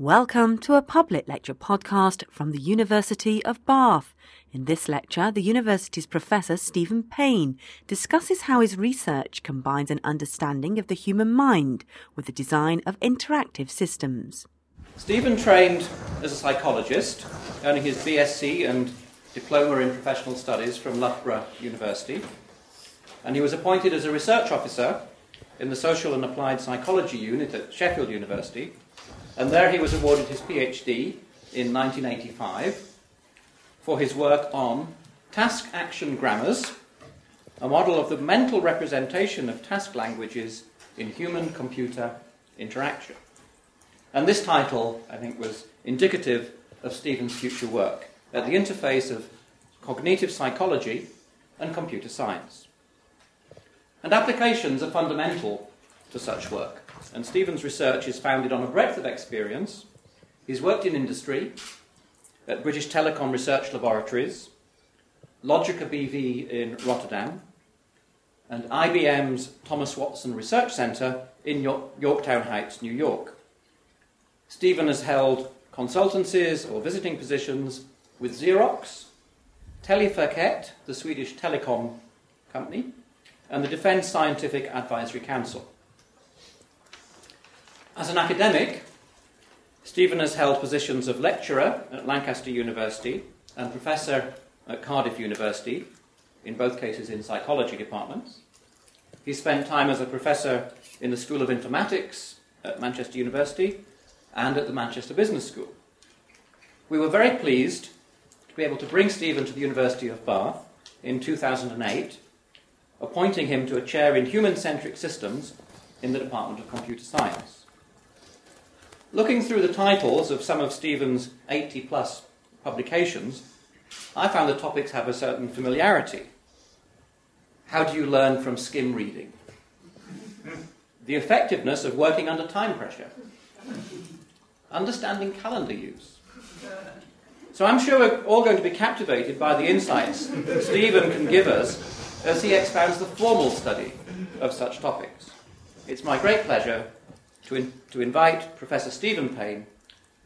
Welcome to a public lecture podcast from the University of Bath. In this lecture, the university's professor Stephen Payne discusses how his research combines an understanding of the human mind with the design of interactive systems. Stephen trained as a psychologist, earning his BSc and diploma in professional studies from Loughborough University, and he was appointed as a research officer in the Social and Applied Psychology Unit at Sheffield University and there he was awarded his PhD in 1985 for his work on task action grammars, a model of the mental representation of task languages in human computer interaction. And this title, I think, was indicative of Stephen's future work at the interface of cognitive psychology and computer science. And applications are fundamental to such work and Stephen's research is founded on a breadth of experience. He's worked in industry, at British Telecom Research Laboratories, Logica BV in Rotterdam, and IBM's Thomas Watson Research Centre in Yorktown Heights, New York. Stephen has held consultancies or visiting positions with Xerox, Televerket, the Swedish telecom company, and the Defence Scientific Advisory Council. As an academic, Stephen has held positions of lecturer at Lancaster University and professor at Cardiff University, in both cases in psychology departments. He spent time as a professor in the School of Informatics at Manchester University and at the Manchester Business School. We were very pleased to be able to bring Stephen to the University of Bath in 2008, appointing him to a chair in human centric systems in the Department of Computer Science. Looking through the titles of some of Stephen's 80 plus publications, I found the topics have a certain familiarity. How do you learn from skim reading? The effectiveness of working under time pressure. Understanding calendar use. So I'm sure we're all going to be captivated by the insights Stephen can give us as he expounds the formal study of such topics. It's my great pleasure to, in, to invite Professor Stephen Payne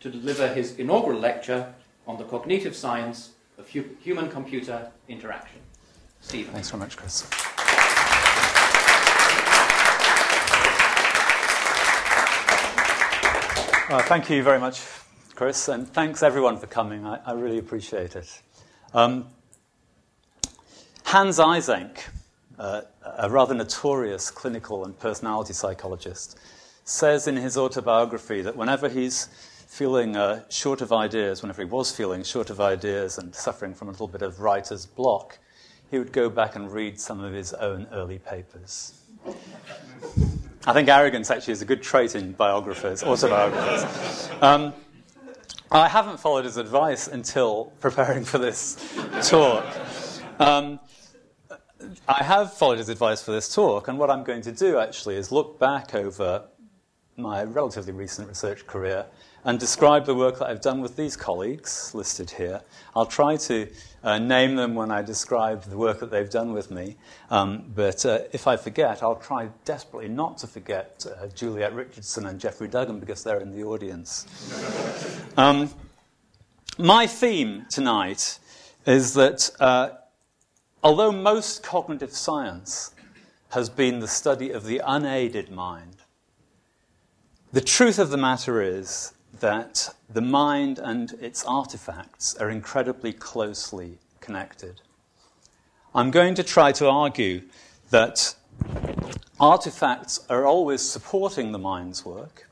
to deliver his inaugural lecture on the cognitive science of hu- human computer interaction. Stephen. Thanks very much, Chris. Thank you very much, Chris, and thanks everyone for coming. I, I really appreciate it. Um, Hans Eysenck, uh, a rather notorious clinical and personality psychologist, says in his autobiography that whenever he's feeling uh, short of ideas, whenever he was feeling short of ideas and suffering from a little bit of writer's block, he would go back and read some of his own early papers. I think arrogance actually is a good trait in biographers, autobiographers. Um, I haven't followed his advice until preparing for this talk. Um, I have followed his advice for this talk, and what I'm going to do actually is look back over my relatively recent research career and describe the work that I've done with these colleagues listed here. I'll try to uh, name them when I describe the work that they've done with me, um, but uh, if I forget, I'll try desperately not to forget uh, Juliet Richardson and Geoffrey Duggan because they're in the audience. um, my theme tonight is that uh, although most cognitive science has been the study of the unaided mind, the truth of the matter is that the mind and its artifacts are incredibly closely connected. I'm going to try to argue that artifacts are always supporting the mind's work,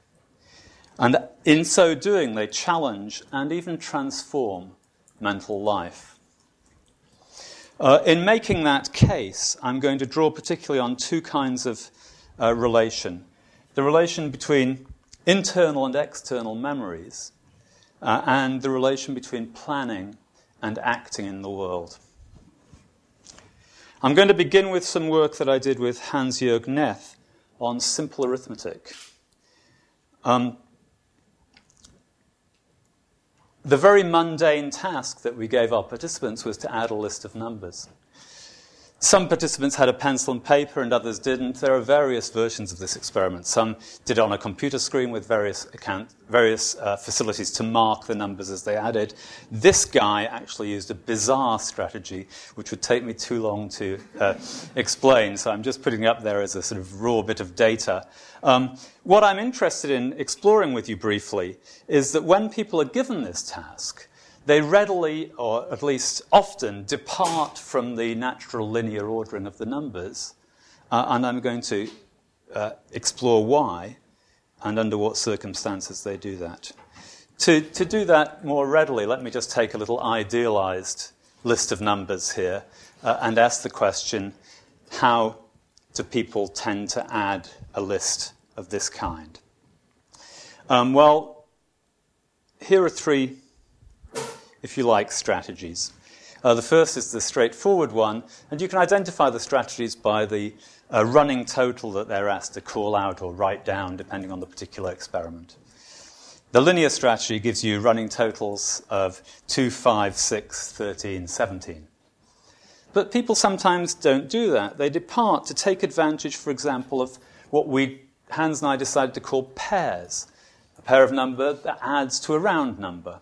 and in so doing, they challenge and even transform mental life. Uh, in making that case, I'm going to draw particularly on two kinds of uh, relation the relation between internal and external memories, uh, and the relation between planning and acting in the world. I'm going to begin with some work that I did with Hans Jörg Neth on simple arithmetic. Um, the very mundane task that we gave our participants was to add a list of numbers. Some participants had a pencil and paper and others didn't. There are various versions of this experiment. Some did on a computer screen with various, account, various uh, facilities to mark the numbers as they added. This guy actually used a bizarre strategy, which would take me too long to uh, explain, so I'm just putting it up there as a sort of raw bit of data. Um, what I'm interested in exploring with you briefly is that when people are given this task, they readily, or at least often, depart from the natural linear ordering of the numbers. Uh, and I'm going to uh, explore why and under what circumstances they do that. To, to do that more readily, let me just take a little idealized list of numbers here uh, and ask the question how do people tend to add a list of this kind? Um, well, here are three if you like, strategies. Uh, the first is the straightforward one, and you can identify the strategies by the uh, running total that they're asked to call out or write down, depending on the particular experiment. The linear strategy gives you running totals of 2, 5, 6, 13, 17. But people sometimes don't do that. They depart to take advantage, for example, of what we, Hans and I, decided to call pairs a pair of number that adds to a round number.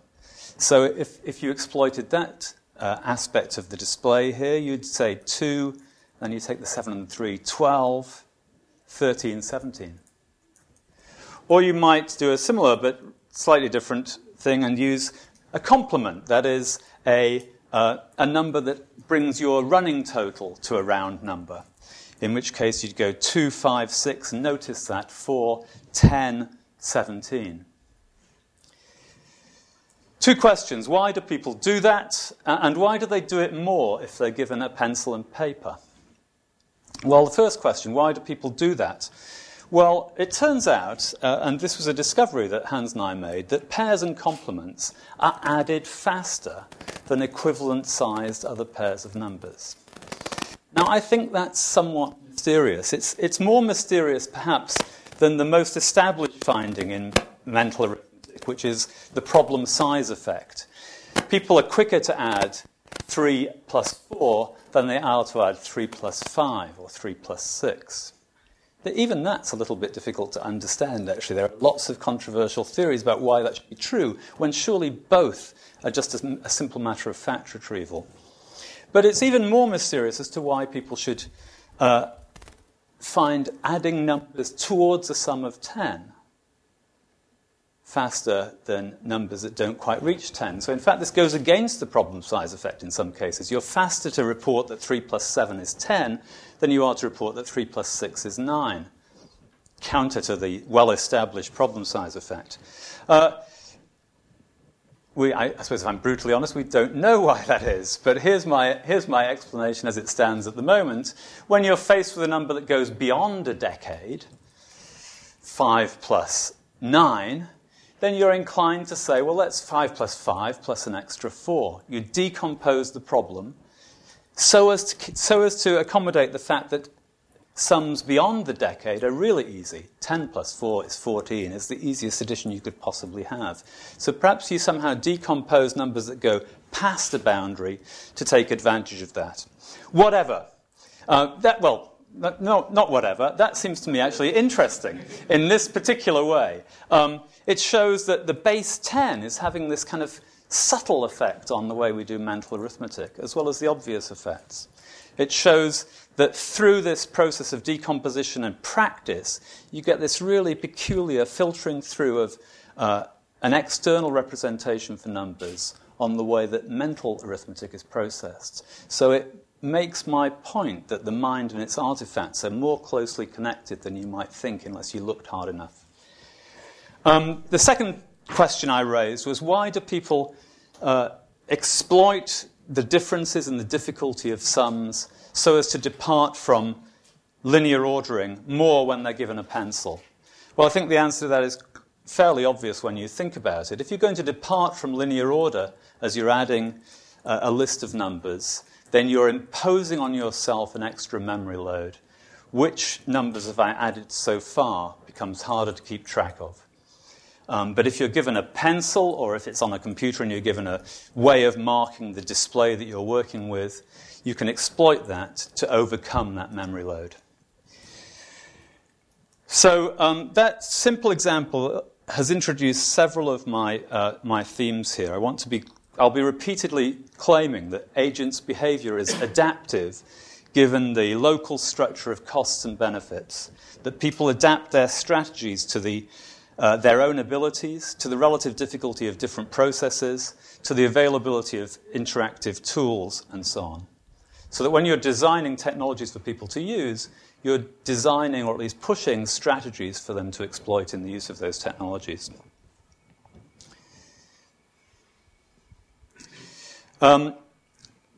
So if, if you exploited that uh, aspect of the display here, you'd say 2, then you take the 7 and 3, 12, 13, 17. Or you might do a similar but slightly different thing and use a complement, that is, a, uh, a number that brings your running total to a round number, in which case you'd go 2, 5, 6, and notice that 4, 10, 17. Two questions. Why do people do that? And why do they do it more if they're given a pencil and paper? Well, the first question why do people do that? Well, it turns out, uh, and this was a discovery that Hans and I made, that pairs and complements are added faster than equivalent sized other pairs of numbers. Now, I think that's somewhat mysterious. It's, it's more mysterious, perhaps, than the most established finding in mental arithmetic which is the problem size effect. People are quicker to add 3 plus 4 than they are to add 3 plus 5 or 3 plus 6. But even that's a little bit difficult to understand, actually. There are lots of controversial theories about why that should be true, when surely both are just a, a simple matter of fact retrieval. But it's even more mysterious as to why people should uh, find adding numbers towards a sum of 10 faster than numbers that don't quite reach 10. So, in fact, this goes against the problem size effect in some cases. You're faster to report that 3 plus 7 is 10 than you are to report that 3 plus 6 is 9, counter to the well established problem size effect. Uh, we, I, I, suppose if I'm brutally honest, we don't know why that is. But here's my, here's my explanation as it stands at the moment. When you're faced with a number that goes beyond a decade, 5 plus 9, then you're inclined to say, well, that's 5 plus 5 plus an extra 4. You decompose the problem so as to, so as to accommodate the fact that sums beyond the decade are really easy. 10 plus 4 is 14. It's the easiest addition you could possibly have. So perhaps you somehow decompose numbers that go past a boundary to take advantage of that. Whatever. Uh, that, well, no, not whatever. That seems to me actually interesting in this particular way. Um, it shows that the base 10 is having this kind of subtle effect on the way we do mental arithmetic, as well as the obvious effects. It shows that through this process of decomposition and practice, you get this really peculiar filtering through of uh, an external representation for numbers on the way that mental arithmetic is processed. So it makes my point that the mind and its artifacts are more closely connected than you might think unless you looked hard enough. Um, the second question I raised was why do people uh, exploit the differences and the difficulty of sums so as to depart from linear ordering more when they're given a pencil? Well, I think the answer to that is fairly obvious when you think about it. If you're going to depart from linear order as you're adding uh, a list of numbers, then you're imposing on yourself an extra memory load. Which numbers have I added so far becomes harder to keep track of. Um, but if you're given a pencil or if it's on a computer and you're given a way of marking the display that you're working with, you can exploit that to overcome that memory load. So um, that simple example has introduced several of my, uh, my themes here. I want to be, I'll be repeatedly claiming that agents' behavior is adaptive given the local structure of costs and benefits, that people adapt their strategies to the, uh, their own abilities, to the relative difficulty of different processes, to the availability of interactive tools, and so on. So that when you're designing technologies for people to use, you're designing or at least pushing strategies for them to exploit in the use of those technologies. Um,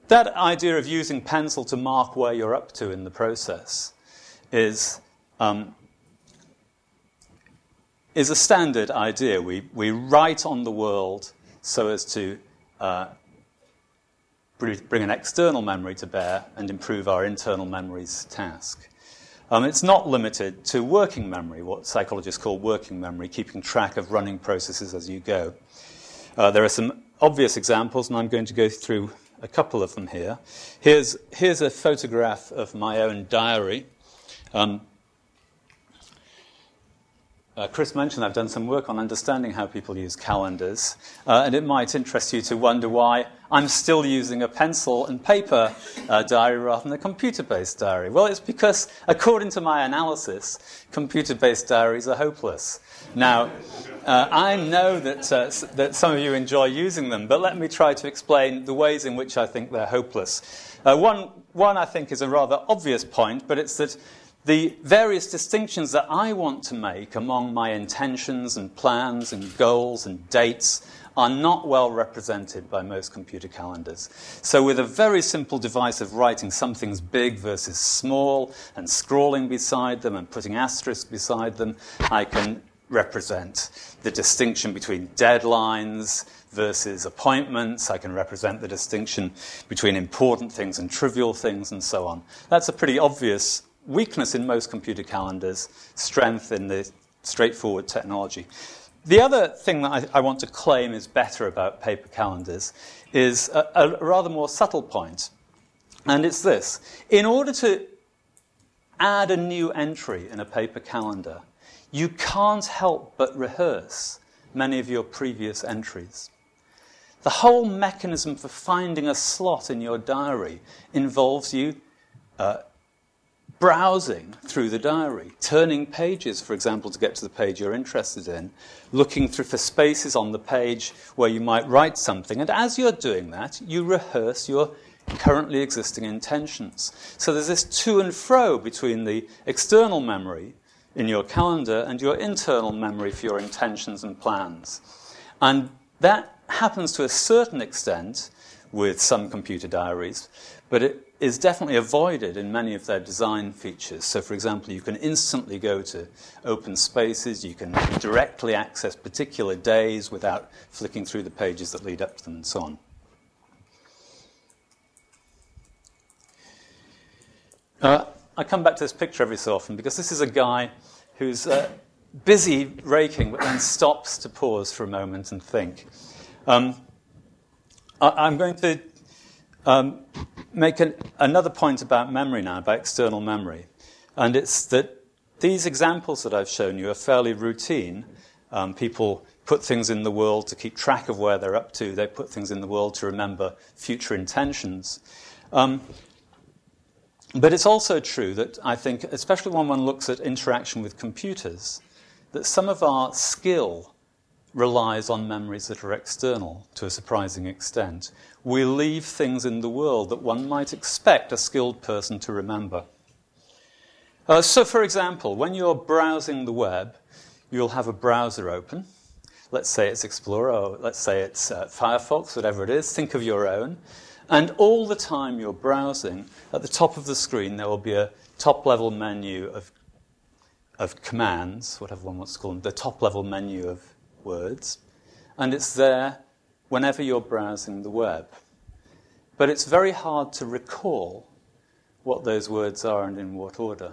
that idea of using pencil to mark where you're up to in the process is, um, is a standard idea. We, we write on the world so as to uh, bring an external memory to bear and improve our internal memory's task. Um, it's not limited to working memory, what psychologists call working memory, keeping track of running processes as you go. Uh, there are some obvious examples, and I'm going to go through a couple of them here. Here's, here's a photograph of my own diary. Um, uh, Chris mentioned I've done some work on understanding how people use calendars, uh, and it might interest you to wonder why I'm still using a pencil and paper uh, diary rather than a computer based diary. Well, it's because, according to my analysis, computer based diaries are hopeless. Now, uh, I know that, uh, that some of you enjoy using them, but let me try to explain the ways in which I think they're hopeless. Uh, one, one, I think, is a rather obvious point, but it's that the various distinctions that I want to make among my intentions and plans and goals and dates are not well represented by most computer calendars. So, with a very simple device of writing something's big versus small and scrawling beside them and putting asterisks beside them, I can represent the distinction between deadlines versus appointments. I can represent the distinction between important things and trivial things and so on. That's a pretty obvious weakness in most computer calendars, strength in the straightforward technology. The other thing that I, I want to claim is better about paper calendars is a, a rather more subtle point, and it's this. In order to add a new entry in a paper calendar, you can't help but rehearse many of your previous entries. The whole mechanism for finding a slot in your diary involves you uh, browsing through the diary, turning pages, for example, to get to the page you're interested in, looking through for spaces on the page where you might write something. And as you're doing that, you rehearse your currently existing intentions. So there's this to and fro between the external memory in your calendar and your internal memory for your intentions and plans. And that happens to a certain extent with some computer diaries, but it is definitely avoided in many of their design features. So, for example, you can instantly go to open spaces, you can directly access particular days without flicking through the pages that lead up to them, and so on. Uh, I come back to this picture every so often because this is a guy who's uh, busy raking but then stops to pause for a moment and think. Um, I, am going to um, make an, another point about memory now, about external memory. And it's that these examples that I've shown you are fairly routine. Um, people put things in the world to keep track of where they're up to, they put things in the world to remember future intentions. Um, but it's also true that I think, especially when one looks at interaction with computers, that some of our skill relies on memories that are external to a surprising extent. We leave things in the world that one might expect a skilled person to remember. Uh, so, for example, when you're browsing the web, you'll have a browser open. Let's say it's Explorer, or let's say it's uh, Firefox, whatever it is. Think of your own. And all the time you're browsing, at the top of the screen, there will be a top level menu of, of commands, whatever one wants to call them, the top level menu of words, and it's there whenever you're browsing the web. But it's very hard to recall what those words are and in what order.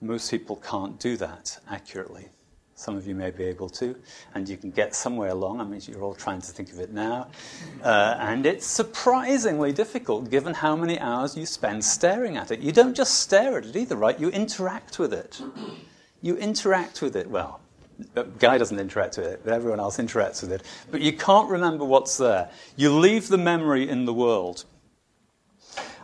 Most people can't do that accurately. Some of you may be able to, and you can get somewhere along. I mean, you're all trying to think of it now. Uh, and it's surprisingly difficult given how many hours you spend staring at it. You don't just stare at it either, right? You interact with it. You interact with it. Well, Guy doesn't interact with it, but everyone else interacts with it. But you can't remember what's there. You leave the memory in the world.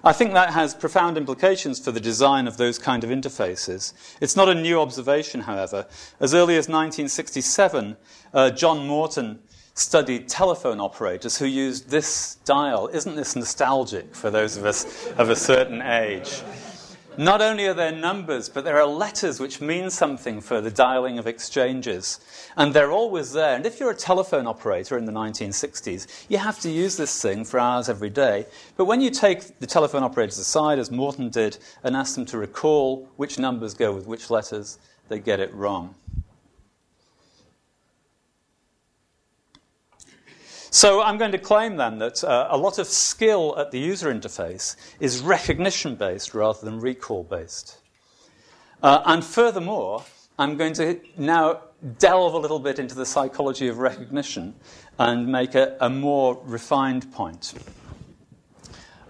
I think that has profound implications for the design of those kind of interfaces. It's not a new observation, however. As early as 1967, uh, John Morton studied telephone operators who used this dial. Isn't this nostalgic for those of us of a certain age? Not only are there numbers, but there are letters which mean something for the dialing of exchanges. And they're always there. And if you're a telephone operator in the 1960s, you have to use this thing for hours every day. But when you take the telephone operators aside, as Morton did, and ask them to recall which numbers go with which letters, they get it wrong. So I'm going to claim then that uh, a lot of skill at the user interface is recognition based rather than recall based. Uh, and furthermore, I'm going to now delve a little bit into the psychology of recognition and make a, a more refined point.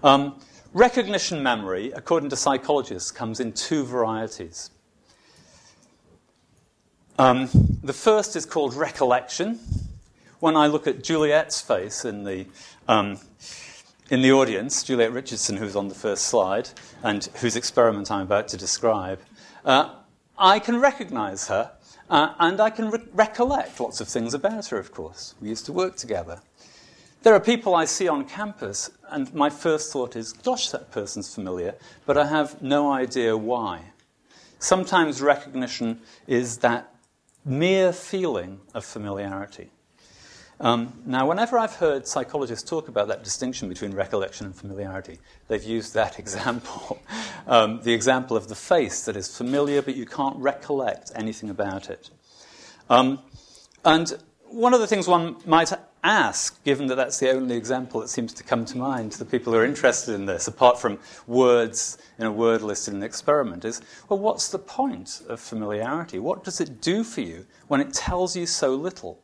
Um, recognition memory, according to psychologists, comes in two varieties. Um, the first is called recollection, when I look at Juliet's face in the, um, in the audience, Juliet Richardson, who's on the first slide, and whose experiment I'm about to describe, uh, I can recognize her, uh, and I can re- recollect lots of things about her, of course. We used to work together. There are people I see on campus, and my first thought is, gosh, that person's familiar, but I have no idea why. Sometimes recognition is that mere feeling of familiarity. Um, now, whenever I've heard psychologists talk about that distinction between recollection and familiarity, they've used that example um, the example of the face that is familiar, but you can't recollect anything about it. Um, and one of the things one might ask, given that that's the only example that seems to come to mind to the people who are interested in this, apart from words in a word list in an experiment, is well, what's the point of familiarity? What does it do for you when it tells you so little?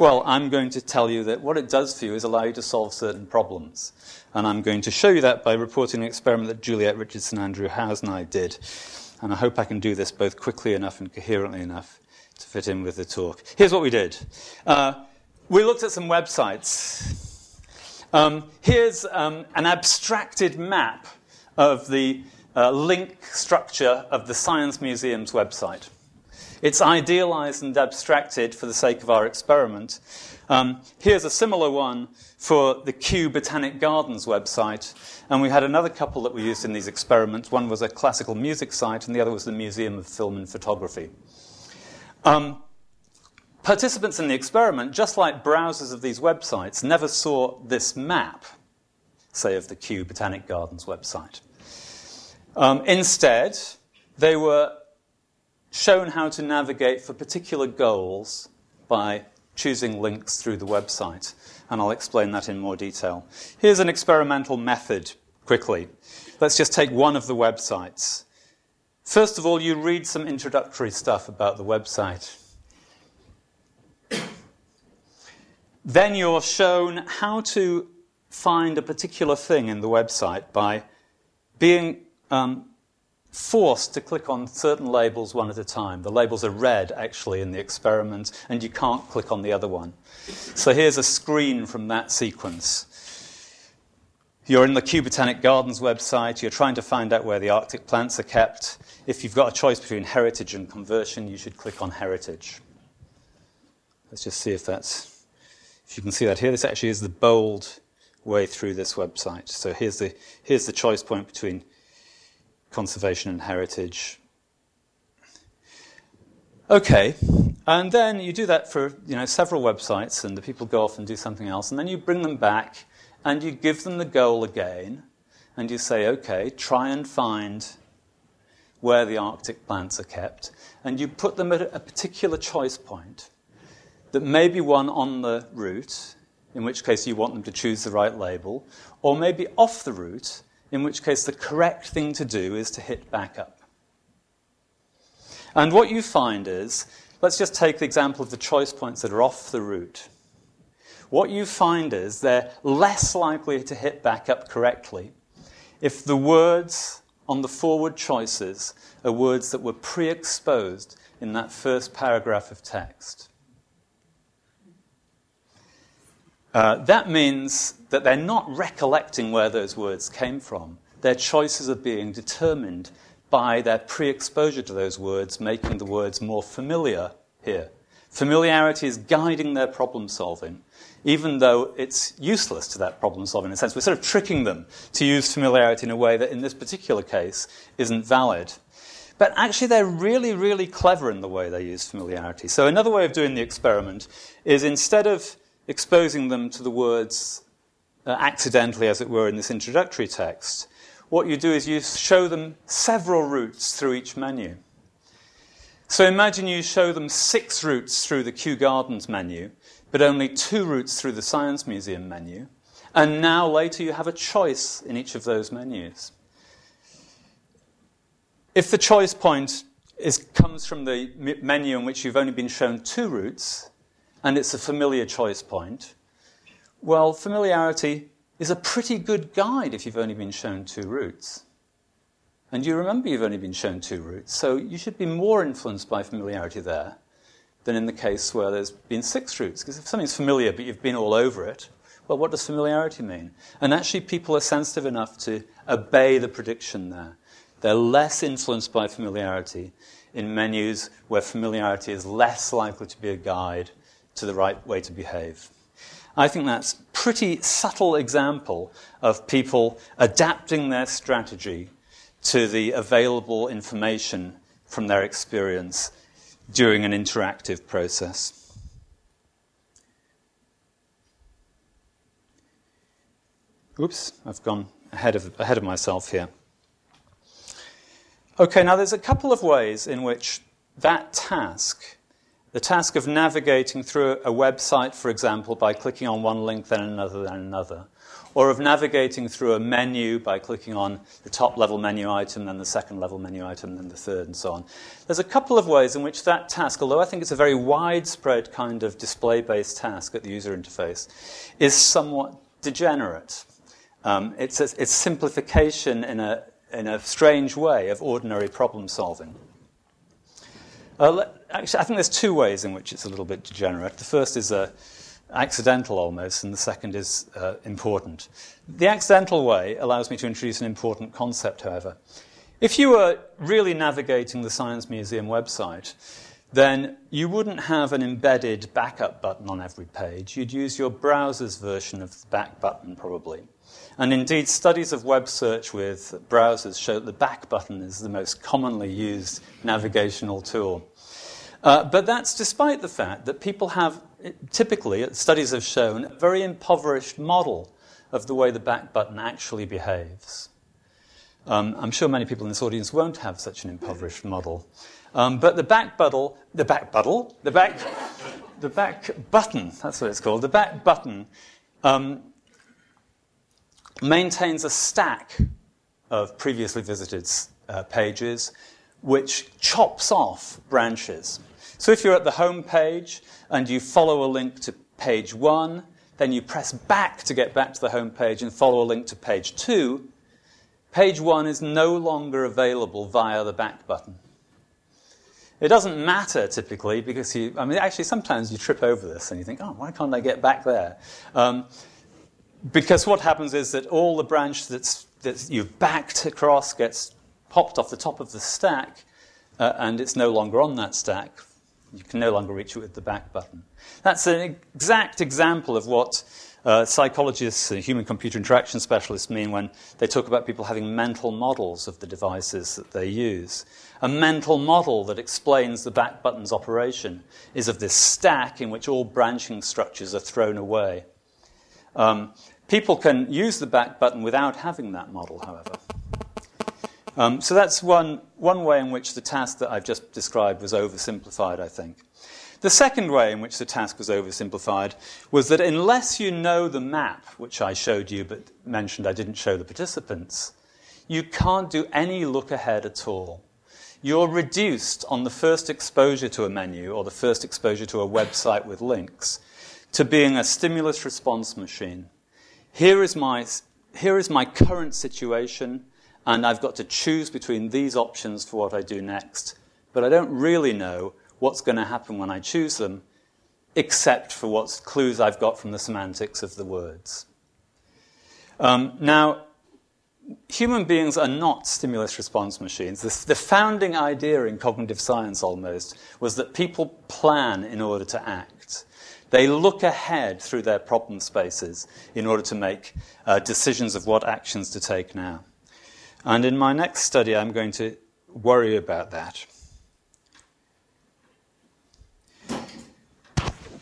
Well, I'm going to tell you that what it does for you is allow you to solve certain problems. And I'm going to show you that by reporting an experiment that Juliet Richardson, Andrew Howes, and I did. And I hope I can do this both quickly enough and coherently enough to fit in with the talk. Here's what we did uh, we looked at some websites. Um, here's um, an abstracted map of the uh, link structure of the Science Museum's website. It's idealized and abstracted for the sake of our experiment. Um, here's a similar one for the Kew Botanic Gardens website. And we had another couple that we used in these experiments. One was a classical music site, and the other was the Museum of Film and Photography. Um, participants in the experiment, just like browsers of these websites, never saw this map, say, of the Kew Botanic Gardens website. Um, instead, they were shown how to navigate for particular goals by choosing links through the website. And I'll explain that in more detail. Here's an experimental method quickly. Let's just take one of the websites. First of all, you read some introductory stuff about the website. then you're shown how to find a particular thing in the website by being um, forced to click on certain labels one at a time. The labels are red, actually, in the experiment, and you can't click on the other one. So here's a screen from that sequence. You're in the Kew Botanic Gardens website, you're trying to find out where the Arctic plants are kept. If you've got a choice between heritage and conversion, you should click on heritage. Let's just see if that's, if you can see that here. This actually is the bold way through this website. So here's the, here's the choice point between conservation and heritage. Okay, and then you do that for you know several websites, and the people go off and do something else, and then you bring them back and you give them the goal again, and you say, okay, try and find where the Arctic plants are kept, and you put them at a particular choice point that may be one on the route, in which case you want them to choose the right label, or maybe off the route, in which case the correct thing to do is to hit back up. And what you find is, let's just take the example of the choice points that are off the route. What you find is they're less likely to hit back up correctly if the words on the forward choices are words that were pre exposed in that first paragraph of text. Uh, that means that they're not recollecting where those words came from. Their choices are being determined by their pre exposure to those words, making the words more familiar here. Familiarity is guiding their problem solving, even though it's useless to that problem solving in a sense. We're sort of tricking them to use familiarity in a way that, in this particular case, isn't valid. But actually, they're really, really clever in the way they use familiarity. So, another way of doing the experiment is instead of exposing them to the words uh, accidentally, as it were, in this introductory text, what you do is you show them several routes through each menu. So imagine you show them six routes through the Kew Gardens menu, but only two routes through the Science Museum menu. And now later you have a choice in each of those menus. If the choice point is, comes from the menu in which you've only been shown two routes, and it's a familiar choice point, well, familiarity is a pretty good guide if you've only been shown two routes. And you remember you've only been shown two routes, so you should be more influenced by familiarity there than in the case where there's been six routes. Because if something's familiar but you've been all over it, well, what does familiarity mean? And actually, people are sensitive enough to obey the prediction there. They're less influenced by familiarity in menus where familiarity is less likely to be a guide to the right way to behave. I think that's a pretty subtle example of people adapting their strategy to the available information from their experience during an interactive process. Oops, I've gone ahead of, ahead of myself here. Okay, now there's a couple of ways in which that task the task of navigating through a website, for example, by clicking on one link, then another, then another, or of navigating through a menu by clicking on the top level menu item, then the second level menu item, then the third, and so on. There's a couple of ways in which that task, although I think it's a very widespread kind of display based task at the user interface, is somewhat degenerate. Um, it's, a, it's simplification in a, in a strange way of ordinary problem solving. Uh, actually, I think there's two ways in which it's a little bit degenerate. The first is uh, accidental almost, and the second is uh, important. The accidental way allows me to introduce an important concept, however. If you were really navigating the Science Museum website, then you wouldn't have an embedded backup button on every page. You'd use your browser's version of the back button, probably. And indeed, studies of web search with browsers show that the back button is the most commonly used navigational tool. Uh, but that's despite the fact that people have, typically, studies have shown, a very impoverished model of the way the back button actually behaves. Um, I'm sure many people in this audience won't have such an impoverished model. Um, but the back button, the back button, the back, the back button, that's what it's called, the back button um, maintains a stack of previously visited uh, pages which chops off branches. So if you're at the home page and you follow a link to page one, then you press back to get back to the home page and follow a link to page two, page one is no longer available via the back button. It doesn't matter typically because you, I mean, actually, sometimes you trip over this and you think, oh, why can't I get back there? Um, because what happens is that all the branch that's, that you've backed across gets popped off the top of the stack uh, and it's no longer on that stack you can no longer reach it with the back button. That's an exact example of what uh, psychologists and human computer interaction specialists mean when they talk about people having mental models of the devices that they use. A mental model that explains the back button's operation is of this stack in which all branching structures are thrown away. Um, people can use the back button without having that model, however. Um, so that's one, one way in which the task that I've just described was oversimplified, I think. The second way in which the task was oversimplified was that unless you know the map, which I showed you but mentioned I didn't show the participants, you can't do any look ahead at all. you're reduced on the first exposure to a menu or the first exposure to a website with links to being a stimulus response machine. Here is my, here is my current situation, and I've got to choose between these options for what I do next. But I don't really know what's going to happen when I choose them, except for what clues I've got from the semantics of the words. Um, now, human beings are not stimulus response machines. The, the, founding idea in cognitive science almost was that people plan in order to act. They look ahead through their problem spaces in order to make uh, decisions of what actions to take now. And in my next study, I'm going to worry about that.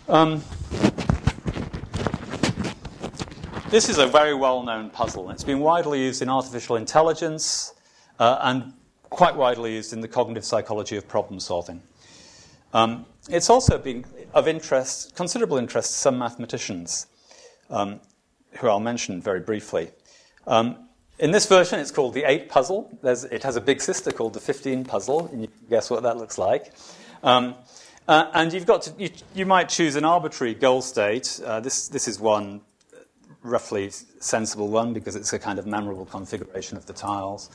Um, this is a very well known puzzle. It's been widely used in artificial intelligence uh, and quite widely used in the cognitive psychology of problem solving. Um, it's also been of interest, considerable interest to some mathematicians, um, who I'll mention very briefly. Um, in this version, it's called the 8 puzzle. There's, it has a big sister called the 15 puzzle, and you can guess what that looks like. Um, uh, and you've got to, you, you, might choose an arbitrary goal state. Uh, this, this is one roughly sensible one because it's a kind of memorable configuration of the tiles.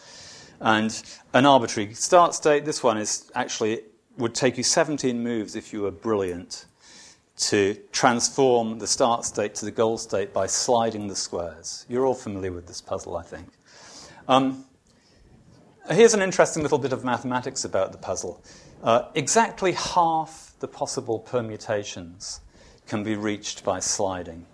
And an arbitrary start state, this one is actually would take you 17 moves if you were brilliant to transform the start state to the goal state by sliding the squares. You're all familiar with this puzzle, I think. Um, here's an interesting little bit of mathematics about the puzzle. Uh, exactly half the possible permutations can be reached by sliding.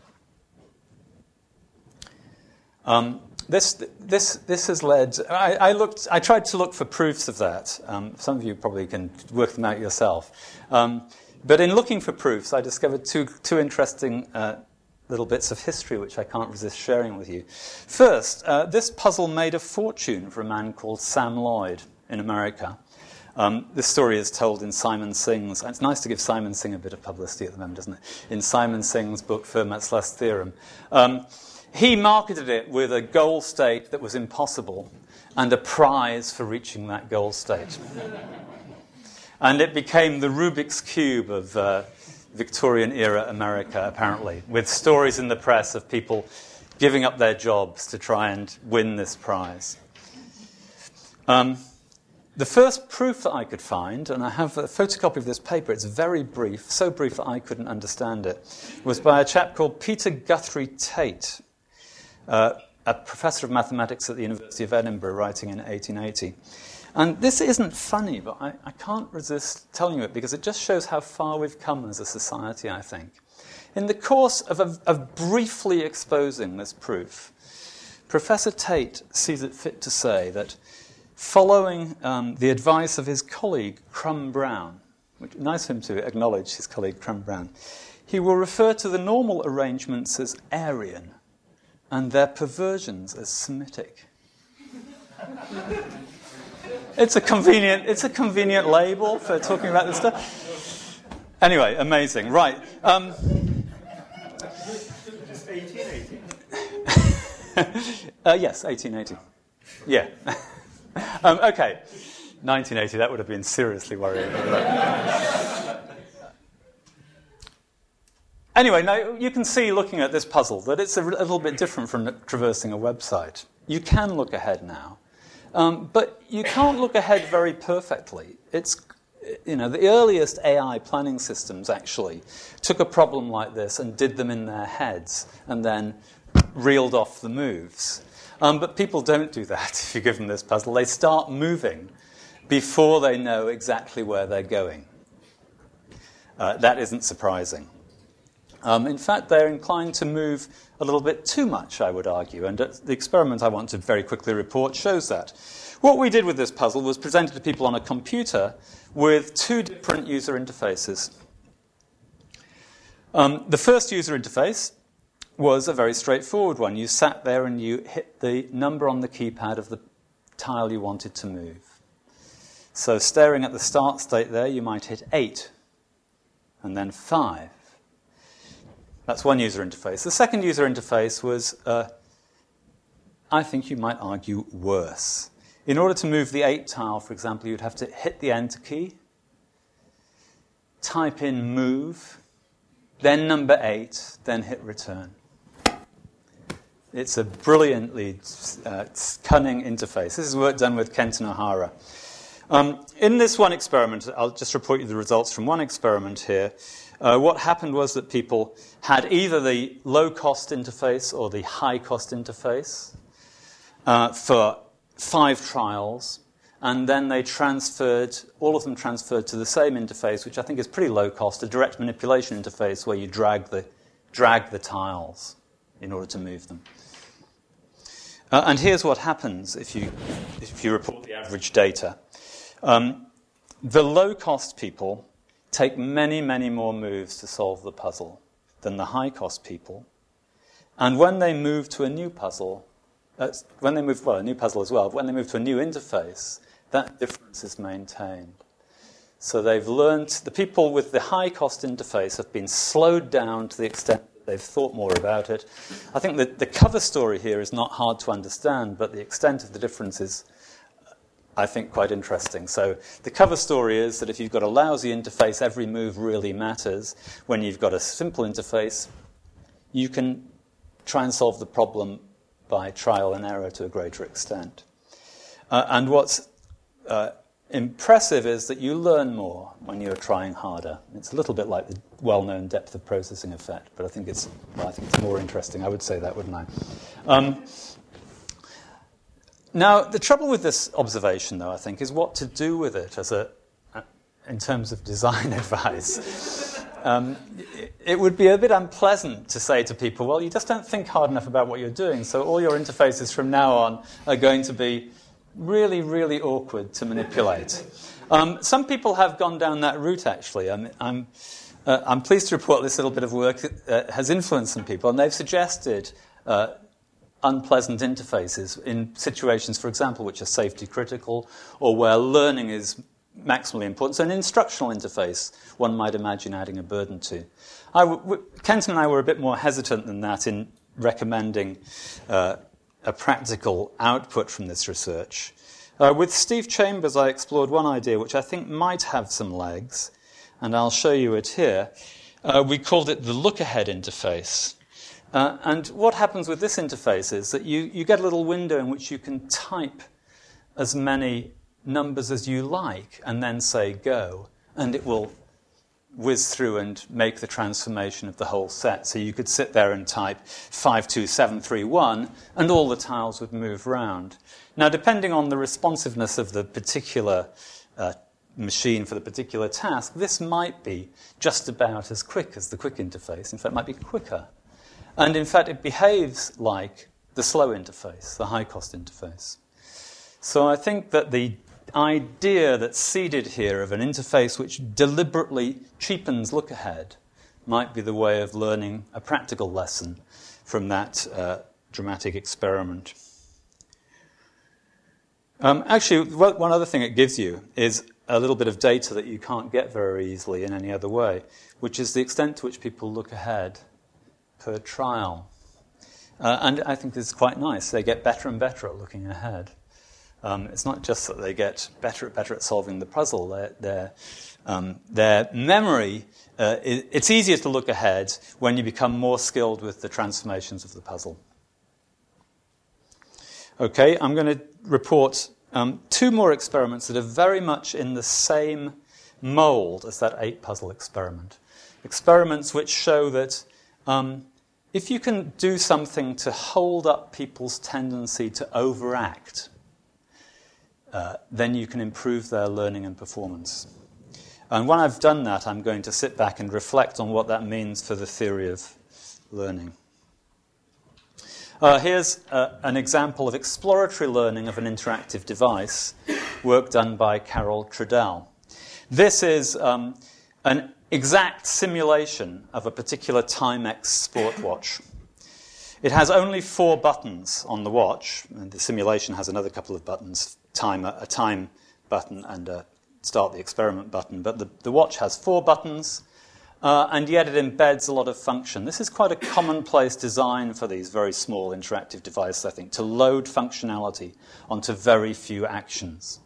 Um, this, this, this has led, I, I, looked, I tried to look for proofs of that. Um, some of you probably can work them out yourself. But in looking for proofs, I discovered two, two interesting uh, little bits of history which I can't resist sharing with you. First, uh, this puzzle made a fortune for a man called Sam Loyd in America. Um, this story is told in Simon Singh's. It's nice to give Simon Singh a bit of publicity at the moment, isn't it? In Simon Singh's book, Fermat's Last Theorem. Um, he marketed it with a goal state that was impossible and a prize for reaching that goal state. And it became the Rubik's Cube of uh, Victorian era America, apparently, with stories in the press of people giving up their jobs to try and win this prize. Um, the first proof that I could find, and I have a photocopy of this paper, it's very brief, so brief that I couldn't understand it, was by a chap called Peter Guthrie Tait, uh, a professor of mathematics at the University of Edinburgh, writing in 1880. And this isn't funny, but I, I can't resist telling you it because it just shows how far we've come as a society, I think. In the course of, of, of briefly exposing this proof, Professor Tait sees it fit to say that following um, the advice of his colleague Crum Brown, which nice of him to acknowledge his colleague Crum Brown, he will refer to the normal arrangements as Aryan and their perversions as Semitic. it's a convenient, it's a convenient label for talking about this stuff. Anyway, amazing. Right. Um, uh, yes, 1880. Yeah. um, okay. 1980, that would have been seriously worrying. Anyway, now you can see looking at this puzzle that it's a little bit different from traversing a website. You can look ahead now, um, but you can't look ahead very perfectly. It's you know, the earliest AI planning systems actually took a problem like this and did them in their heads and then reeled off the moves. Um, but people don't do that if you give them this puzzle. They start moving before they know exactly where they're going. Uh, that isn't surprising. Um, in fact, they're inclined to move a little bit too much, I would argue, and the experiment I want to very quickly report shows that. What we did with this puzzle was presented to people on a computer with two different user interfaces. Um, the first user interface was a very straightforward one. You sat there and you hit the number on the keypad of the tile you wanted to move. So, staring at the start state there, you might hit 8 and then 5 that's one user interface. The second user interface was, uh, I think you might argue, worse. in order to move the 8 tile, for example, you'd have to hit the enter key, type in move, then number 8, then hit return. It's a brilliantly uh, cunning interface. This is work done with Kenton O'Hara. Um, in this one experiment, I'll just report you the results from one experiment here. Uh, what happened was that people had either the low cost interface or the high cost interface uh, for five trials, and then they transferred, all of them transferred to the same interface, which I think is pretty low cost, a direct manipulation interface where you drag the, drag the tiles in order to move them. Uh, and here's what happens if you, if you report the average data. Um, the low cost people take many, many more moves to solve the puzzle than the high cost people. And when they move to a new puzzle, when they move, well, a new puzzle as well, when they move to a new interface, that difference is maintained. So they've learned, the people with the high cost interface have been slowed down to the extent that they've thought more about it. I think that the cover story here is not hard to understand, but the extent of the difference is, I think, quite interesting. So the cover story is that if you've got a lousy interface, every move really matters. When you've got a simple interface, you can try and solve the problem by trial and error to a greater extent. Uh, and what's uh, impressive is that you learn more when you're trying harder. It's a little bit like the well-known depth of processing effect, but I think it's well, I think it's more interesting. I would say that, wouldn't I? Um, now, the trouble with this observation, though, I think, is what to do with it as a, in terms of design advice. Um, it would be a bit unpleasant to say to people, well, you just don't think hard enough about what you're doing, so all your interfaces from now on are going to be really, really awkward to manipulate. Um, some people have gone down that route, actually. I'm, I'm, uh, I'm pleased to report this little bit of work uh, has influenced some people, and they've suggested uh, unpleasant interfaces in situations, for example, which are safety critical or where learning is maximally important. So, an instructional interface, one might imagine adding a burden to. I w- Kenton and I were a bit more hesitant than that in recommending uh, a practical output from this research. Uh, with Steve Chambers, I explored one idea which I think might have some legs, and I'll show you it here. Uh, we called it the look ahead interface. Uh, and what happens with this interface is that you, you get a little window in which you can type as many numbers as you like and then say go, and it will whiz through and make the transformation of the whole set. So you could sit there and type 52731 and all the tiles would move round. Now, depending on the responsiveness of the particular uh, machine for the particular task, this might be just about as quick as the quick interface. In fact, it might be quicker. And in fact, it behaves like the slow interface, the high cost interface. So I think that the idea that's seeded here of an interface which deliberately cheapens look ahead might be the way of learning a practical lesson from that uh, dramatic experiment. Um, actually, one other thing it gives you is a little bit of data that you can't get very easily in any other way, which is the extent to which people look ahead per trial. Uh, and I think this is quite nice. They get better and better at looking ahead. Um, it's not just that they get better and better at solving the puzzle. Their, their, um, their memory, uh, it, it's easier to look ahead when you become more skilled with the transformations of the puzzle. Okay, I'm going to report um, two more experiments that are very much in the same mold as that eight puzzle experiment. Experiments which show that um, if you can do something to hold up people's tendency to overact, uh, then you can improve their learning and performance. And when I've done that, I'm going to sit back and reflect on what that means for the theory of learning. Uh, here's uh, an example of exploratory learning of an interactive device, work done by Carol Trudell. This is um, an exact simulation of a particular Timex sport watch. It has only four buttons on the watch, and the simulation has another couple of buttons time, a time button and a start the experiment button. But the, the watch has four buttons. uh, and yet it embeds a lot of function. This is quite a commonplace design for these very small interactive devices, I think, to load functionality onto very few actions.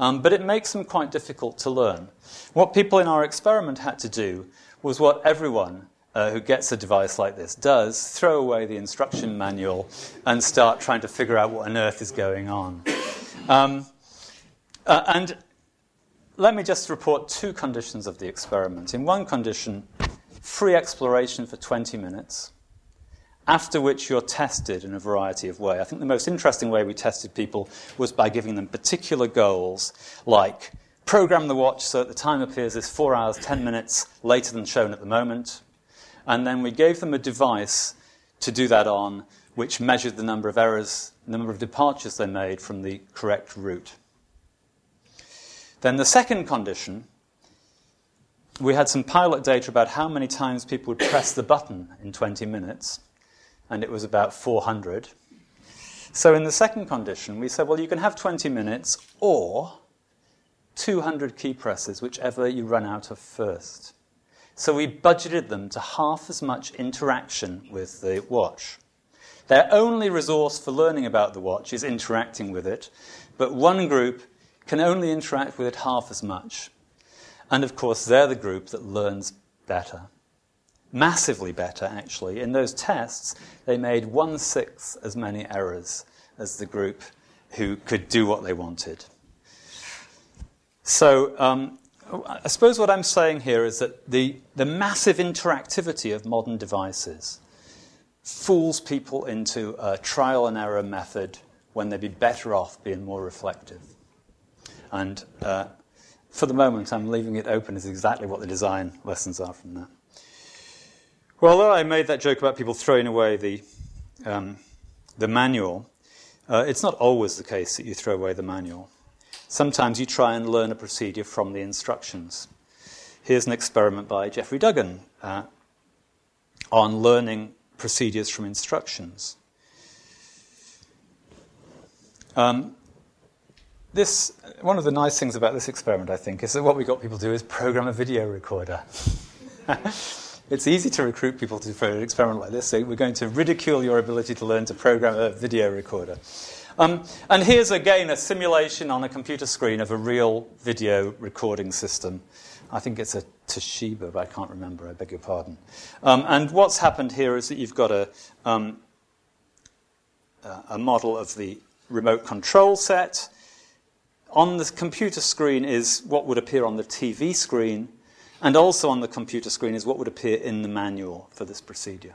Um, but it makes them quite difficult to learn. What people in our experiment had to do was what everyone uh, who gets a device like this does throw away the instruction manual and start trying to figure out what on earth is going on. Um, uh, and let me just report two conditions of the experiment. In one condition, free exploration for 20 minutes, after which you're tested in a variety of ways. I think the most interesting way we tested people was by giving them particular goals, like program the watch so that the time appears as 4 hours, 10 minutes later than shown at the moment. And then we gave them a device to do that on, which measured the number of errors, the number of departures they made from the correct route. Then the second condition, we had some pilot data about how many times people would press the button in 20 minutes, and it was about 400. So in the second condition, we said, well, you can have 20 minutes or 200 key presses, whichever you run out of first. So we budgeted them to half as much interaction with the watch. Their only resource for learning about the watch is interacting with it, but one group can only interact with it half as much. And of course, they're the group that learns better. Massively better, actually. In those tests, they made one sixth as many errors as the group who could do what they wanted. So, um, I suppose what I'm saying here is that the, the massive interactivity of modern devices fools people into a trial and error method when they'd be better off being more reflective. And uh, for the moment, I'm leaving it open as exactly what the design lessons are from that. Well, although I made that joke about people throwing away the, um, the manual, uh, it's not always the case that you throw away the manual. Sometimes you try and learn a procedure from the instructions. Here's an experiment by Geoffrey Duggan uh, on learning procedures from instructions. Um, this, one of the nice things about this experiment, I think, is that what we got people to do is program a video recorder. it's easy to recruit people to, for an experiment like this, so we're going to ridicule your ability to learn to program a video recorder. Um, and here's again a simulation on a computer screen of a real video recording system. I think it's a Toshiba, but I can't remember, I beg your pardon. Um, and what's happened here is that you've got a, um, a model of the remote control set on the computer screen is what would appear on the TV screen, and also on the computer screen is what would appear in the manual for this procedure.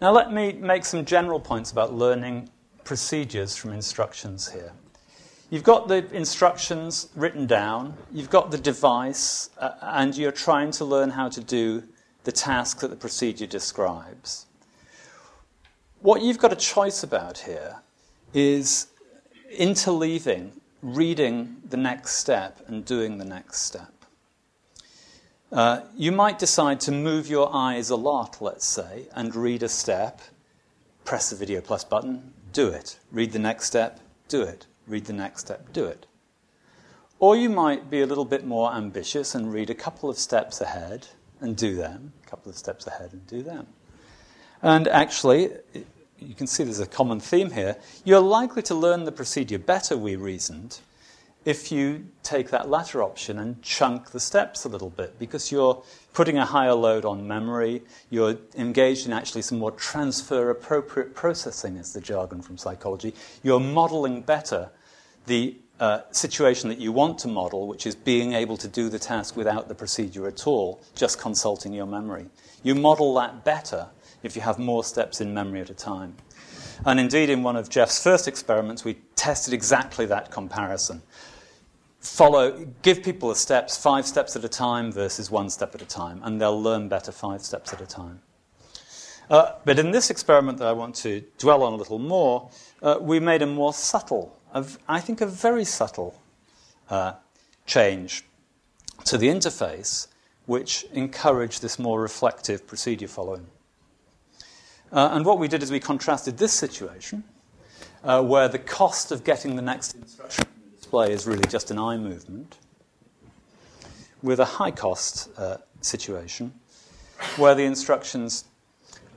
Now, let me make some general points about learning procedures from instructions here. You've got the instructions written down, you've got the device, uh, and you're trying to learn how to do the task that the procedure describes. What you've got a choice about here is interleaving reading the next step and doing the next step. Uh, you might decide to move your eyes a lot, let's say, and read a step, press the video plus button, do it. Read the next step, do it. Read the next step, do it. Or you might be a little bit more ambitious and read a couple of steps ahead and do them, a couple of steps ahead and do them. And actually, you can see there's a common theme here. You're likely to learn the procedure better, we reasoned, if you take that latter option and chunk the steps a little bit, because you're putting a higher load on memory, you're engaged in actually some more transfer appropriate processing, is the jargon from psychology. You're modeling better the uh, situation that you want to model, which is being able to do the task without the procedure at all, just consulting your memory. You model that better if you have more steps in memory at a time. And indeed, in one of Geoff's first experiments, we tested exactly that comparison. Follow, give people the steps, five steps at a time versus one step at a time, and they'll learn better five steps at a time. Uh, but in this experiment that I want to dwell on a little more, uh, we made a more subtle, a, I think a very subtle uh, change to the interface, which encouraged this more reflective procedure following. Uh, and what we did is we contrasted this situation, uh, where the cost of getting the next instruction display is really just an eye movement, with a high cost uh, situation where the instructions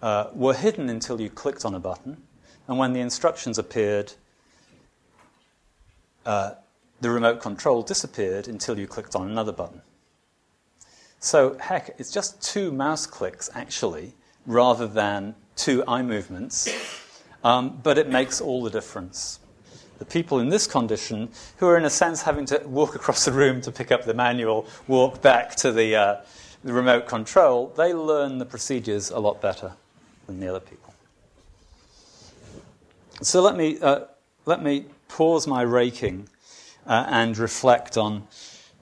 uh, were hidden until you clicked on a button, and when the instructions appeared, uh, the remote control disappeared until you clicked on another button. So, heck, it's just two mouse clicks actually, rather than two eye movements, um, but it makes all the difference. The people in this condition, who are in a sense having to walk across the room to pick up the manual, walk back to the, uh, the remote control, they learn the procedures a lot better than the other people. So let me, uh, let me pause my raking uh, and reflect on,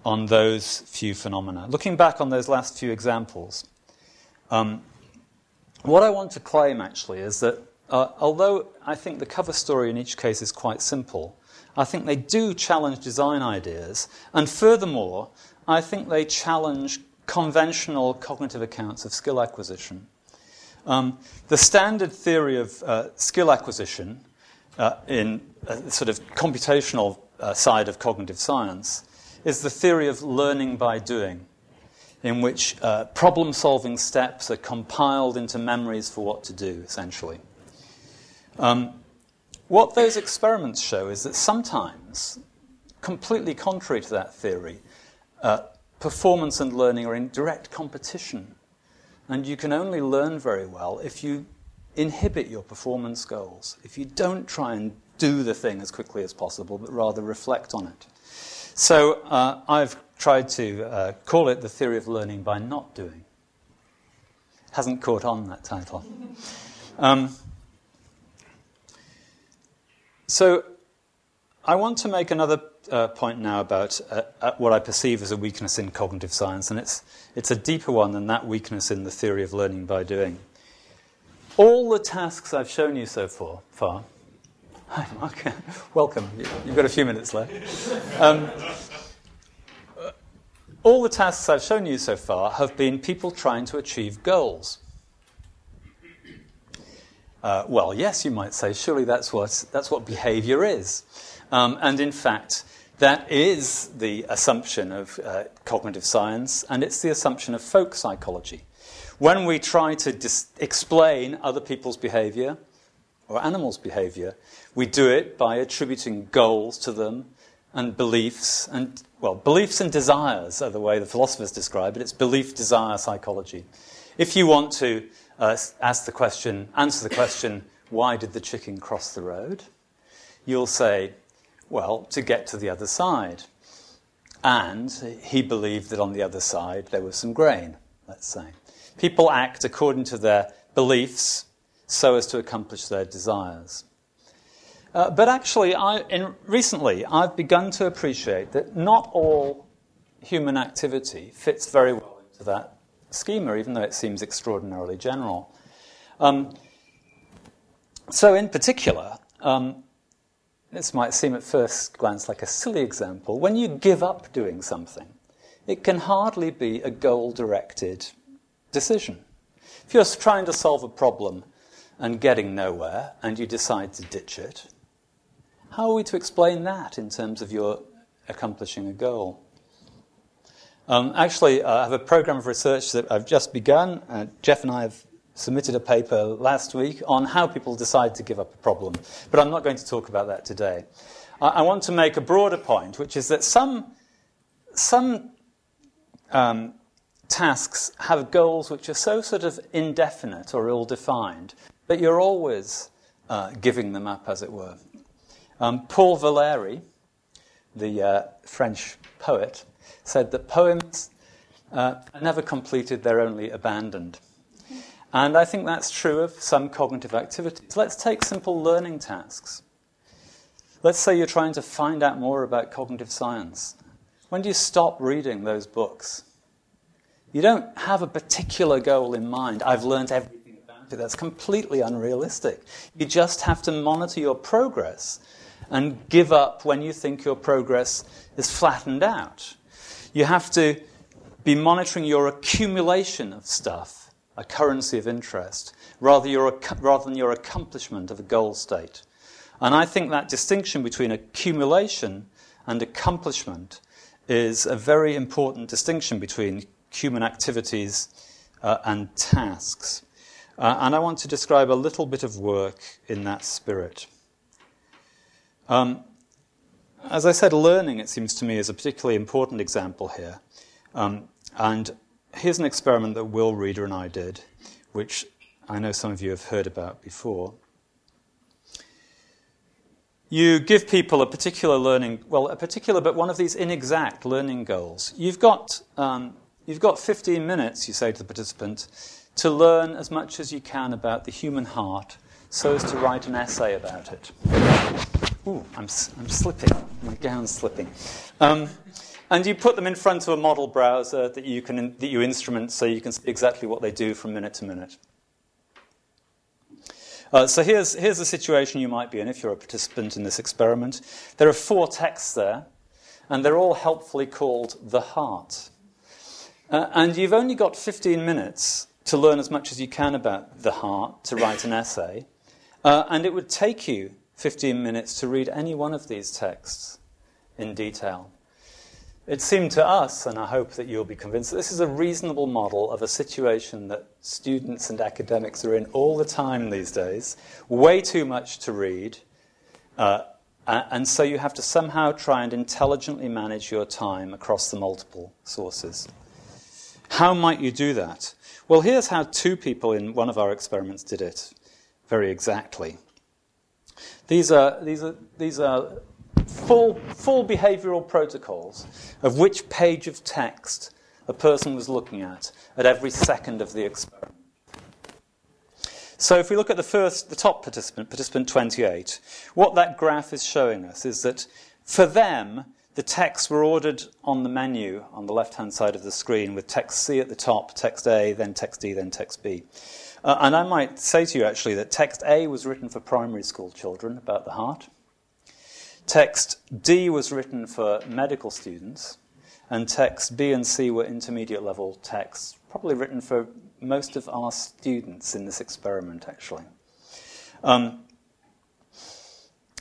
on those few phenomena. Looking back on those last few examples, um, what I want to claim actually is that uh, although I think the cover story in each case is quite simple, I think they do challenge design ideas, and furthermore, I think they challenge conventional cognitive accounts of skill acquisition. Um, the standard theory of uh, skill acquisition uh, in a sort of computational uh, side of cognitive science is the theory of learning by doing, in which uh, problem solving steps are compiled into memories for what to do, essentially. Um, what those experiments show is that sometimes, completely contrary to that theory, uh, performance and learning are in direct competition. And you can only learn very well if you inhibit your performance goals, if you don't try and do the thing as quickly as possible, but rather reflect on it. So uh, I've tried to uh, call it the theory of learning by not doing. Hasn't caught on that title. Um, so I want to make another uh, point now about uh, uh, what I perceive as a weakness in cognitive science, and it's, it's a deeper one than that weakness in the theory of learning by doing. All the tasks I've shown you so far, far hi Mark, welcome. You've got a few minutes left. Um, all the tasks I've shown you so far have been people trying to achieve goals. Uh, well, yes, you might say, surely that's what, that's what behavior is. Um, and in fact, that is the assumption of uh, cognitive science, and it's the assumption of folk psychology. When we try to dis- explain other people's behavior or animals' behavior, we do it by attributing goals to them and beliefs. And, well, beliefs and desires are the way the philosophers describe it. It's belief desire psychology. If you want to uh, ask the question, answer the question, why did the chicken cross the road? You'll say, well, to get to the other side. And he believed that on the other side there was some grain, let's say. People act according to their beliefs so as to accomplish their desires. Uh, but actually, I, in, recently, I've begun to appreciate that not all human activity fits very well into that schema, even though it seems extraordinarily general. Um, so, in particular, um, this might seem at first glance like a silly example. When you give up doing something, it can hardly be a goal directed decision. If you're trying to solve a problem and getting nowhere and you decide to ditch it, how are we to explain that in terms of your accomplishing a goal? Um, actually, uh, I have a program of research that I've just begun. Uh, Geoff and I have submitted a paper last week on how people decide to give up a problem, but I'm not going to talk about that today. I, I want to make a broader point, which is that some, some um, tasks have goals which are so sort of indefinite or ill defined that you're always uh, giving them up, as it were. Um, Paul Valéry, the uh, French poet, said that poems uh, are never completed, they're only abandoned. And I think that's true of some cognitive activities. Let's take simple learning tasks. Let's say you're trying to find out more about cognitive science. When do you stop reading those books? You don't have a particular goal in mind. I've learned everything about it. That's completely unrealistic. You just have to monitor your progress and give up when you think your progress is flattened out. You have to be monitoring your accumulation of stuff a currency of interest, rather, your, rather than your accomplishment of a goal state. And I think that distinction between accumulation and accomplishment is a very important distinction between human activities uh, and tasks. Uh, and I want to describe a little bit of work in that spirit. Um, as I said, learning, it seems to me, is a particularly important example here. Um, and here's an experiment that Will Reader and I did, which I know some of you have heard about before. You give people a particular learning, well, a particular, but one of these inexact learning goals. You've got, um, you've got 15 minutes, you say to the participant, to learn as much as you can about the human heart so as to write an essay about it. Ooh, I'm, I'm slipping. My gown's slipping. Um, and you put them in front of a model browser that you, can, that you instrument so you can see exactly what they do from minute to minute. Uh, so here's, here's the situation you might be in if you're a participant in this experiment. There are four texts there, and they're all helpfully called the heart. Uh, and you've only got 15 minutes to learn as much as you can about the heart to write an essay. Uh, and it would take you 15 minutes to read any one of these texts in detail. It seemed to us, and I hope that you'll be convinced, that this is a reasonable model of a situation that students and academics are in all the time these days. Way too much to read. Uh, and so you have to somehow try and intelligently manage your time across the multiple sources. How might you do that? Well, here's how two people in one of our experiments did it very exactly. These are, these are, these are full, full behavioral protocols of which page of text a person was looking at at every second of the experiment. So if we look at the first, the top participant, participant 28, what that graph is showing us is that for them, the texts were ordered on the menu on the left hand side of the screen with text C at the top, text A, then text D, then text B. Uh, and I might say to you actually that text A was written for primary school children about the heart. Text D was written for medical students, and text B and C were intermediate level texts, probably written for most of our students in this experiment, actually. Um,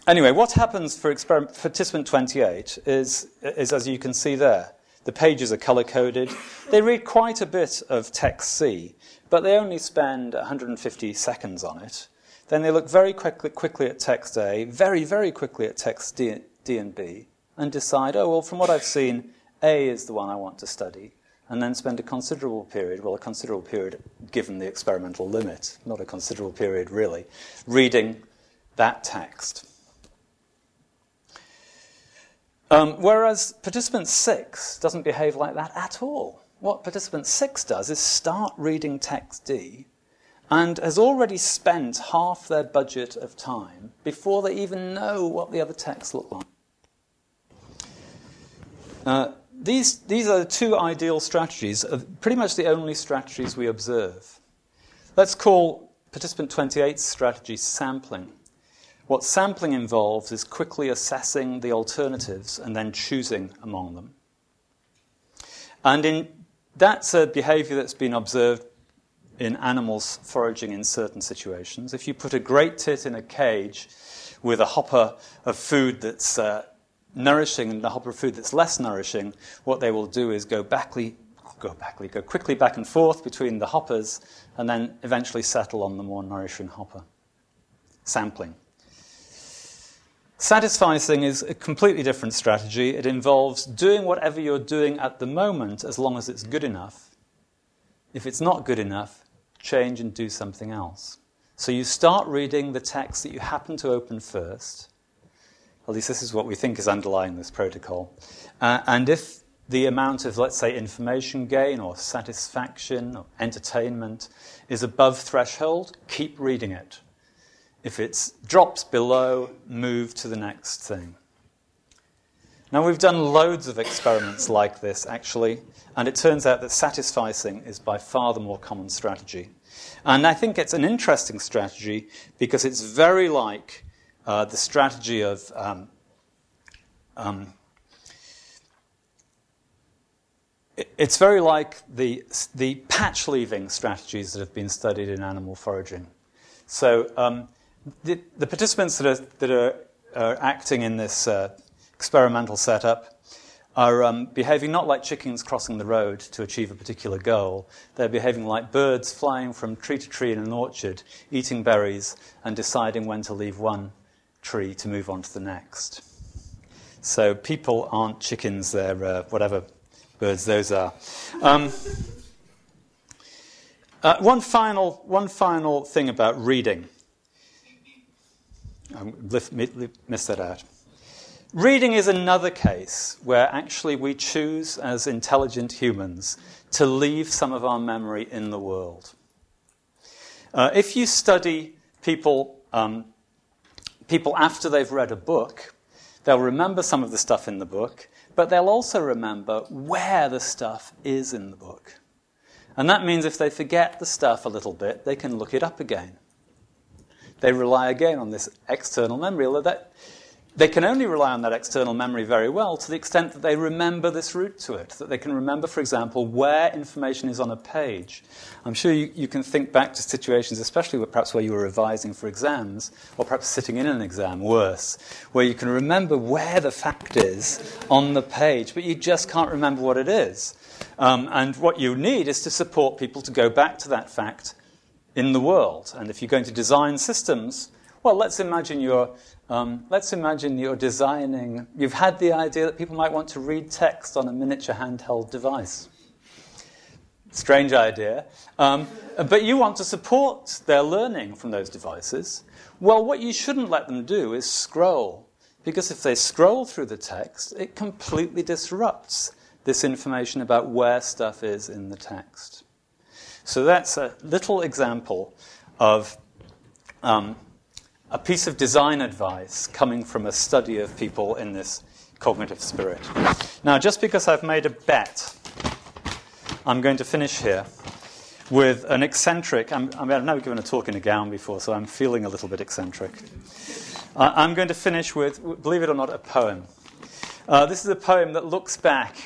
anyway, what happens for participant 28 is, is, as you can see there, the pages are color coded. They read quite a bit of text C, but they only spend 150 seconds on it. Then they look very quickly, quickly at text A, very, very quickly at text D, D and B, and decide, oh, well, from what I've seen, A is the one I want to study, and then spend a considerable period, well, a considerable period given the experimental limit, not a considerable period really, reading that text. Um, whereas participant six doesn't behave like that at all. What participant six does is start reading text D and has already spent half their budget of time before they even know what the other texts look like. Uh, these, these are the two ideal strategies, pretty much the only strategies we observe. Let's call participant 28's strategy sampling. What sampling involves is quickly assessing the alternatives and then choosing among them. And in, that's a behavior that's been observed in animals foraging in certain situations. If you put a great tit in a cage with a hopper of food that's uh, nourishing and a hopper of food that's less nourishing, what they will do is go backly, go backly, go quickly back and forth between the hoppers, and then eventually settle on the more nourishing hopper. Sampling. Satisficing is a completely different strategy. It involves doing whatever you're doing at the moment as long as it's good enough. If it's not good enough, change and do something else. So you start reading the text that you happen to open first. At least this is what we think is underlying this protocol. Uh, and if the amount of, let's say, information gain or satisfaction or entertainment is above threshold, keep reading it. If it drops below, move to the next thing. Now, we've done loads of experiments like this, actually, and it turns out that satisficing is by far the more common strategy. And I think it's an interesting strategy because it's very like uh, the strategy of um, um, it's very like the, the patch leaving strategies that have been studied in animal foraging. So um, the, the, participants that are, that are, are acting in this uh, experimental setup are um, behaving not like chickens crossing the road to achieve a particular goal. They're behaving like birds flying from tree to tree in an orchard, eating berries, and deciding when to leave one tree to move on to the next. So people aren't chickens, they're uh, whatever birds those are. Um, uh, one, final, one final thing about reading. I missed that out. Reading is another case where actually we choose as intelligent humans to leave some of our memory in the world. Uh, if you study people, um, people after they've read a book, they'll remember some of the stuff in the book, but they'll also remember where the stuff is in the book. And that means if they forget the stuff a little bit, they can look it up again. They rely again on this external memory, although that they can only rely on that external memory very well to the extent that they remember this route to it, that they can remember, for example, where information is on a page. I'm sure you, you can think back to situations, especially where, perhaps where you were revising for exams, or perhaps sitting in an exam, worse, where you can remember where the fact is on the page, but you just can't remember what it is. Um, and what you need is to support people to go back to that fact in the world. And if you're going to design systems, well, let's imagine you're um, let's imagine you're designing, you've had the idea that people might want to read text on a miniature handheld device. Strange idea. Um, but you want to support their learning from those devices. Well, what you shouldn't let them do is scroll. Because if they scroll through the text, it completely disrupts this information about where stuff is in the text. So that's a little example of um, a piece of design advice coming from a study of people in this cognitive spirit. Now, just because I've made a bet, I'm going to finish here with an eccentric. I I've never given a talk in a gown before, so I'm feeling a little bit eccentric. Uh, I'm going to finish with, believe it or not, a poem. Uh, this is a poem that looks back,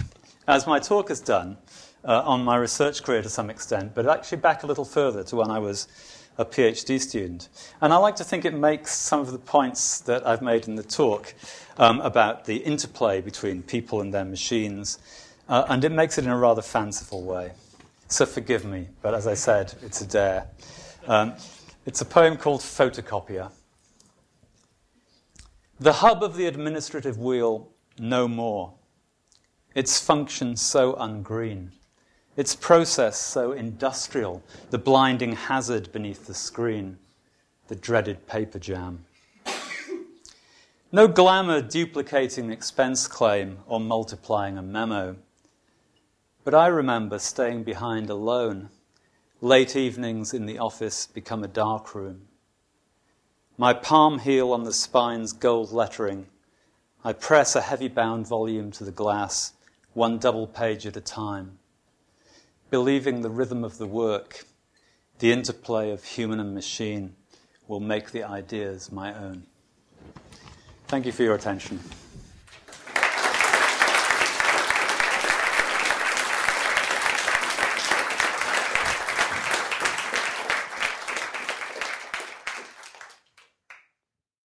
as my talk has done, uh, on my research career to some extent, but actually back a little further to when I was a PhD student. And I like to think it makes some of the points that I've made in the talk um, about the interplay between people and their machines, uh, and it makes it in a rather fanciful way. So forgive me, but as I said, it's a dare. Um, it's a poem called Photocopier. The hub of the administrative wheel, no more. Its function so ungreen. Its process so industrial, the blinding hazard beneath the screen, the dreaded paper jam. No glamour duplicating expense claim or multiplying a memo. But I remember staying behind alone. Late evenings in the office become a dark room. My palm heel on the spine's gold lettering. I press a heavy bound volume to the glass, one double page at a time believing the rhythm of the work, the interplay of human and machine, will make the ideas my own. Thank you for your attention.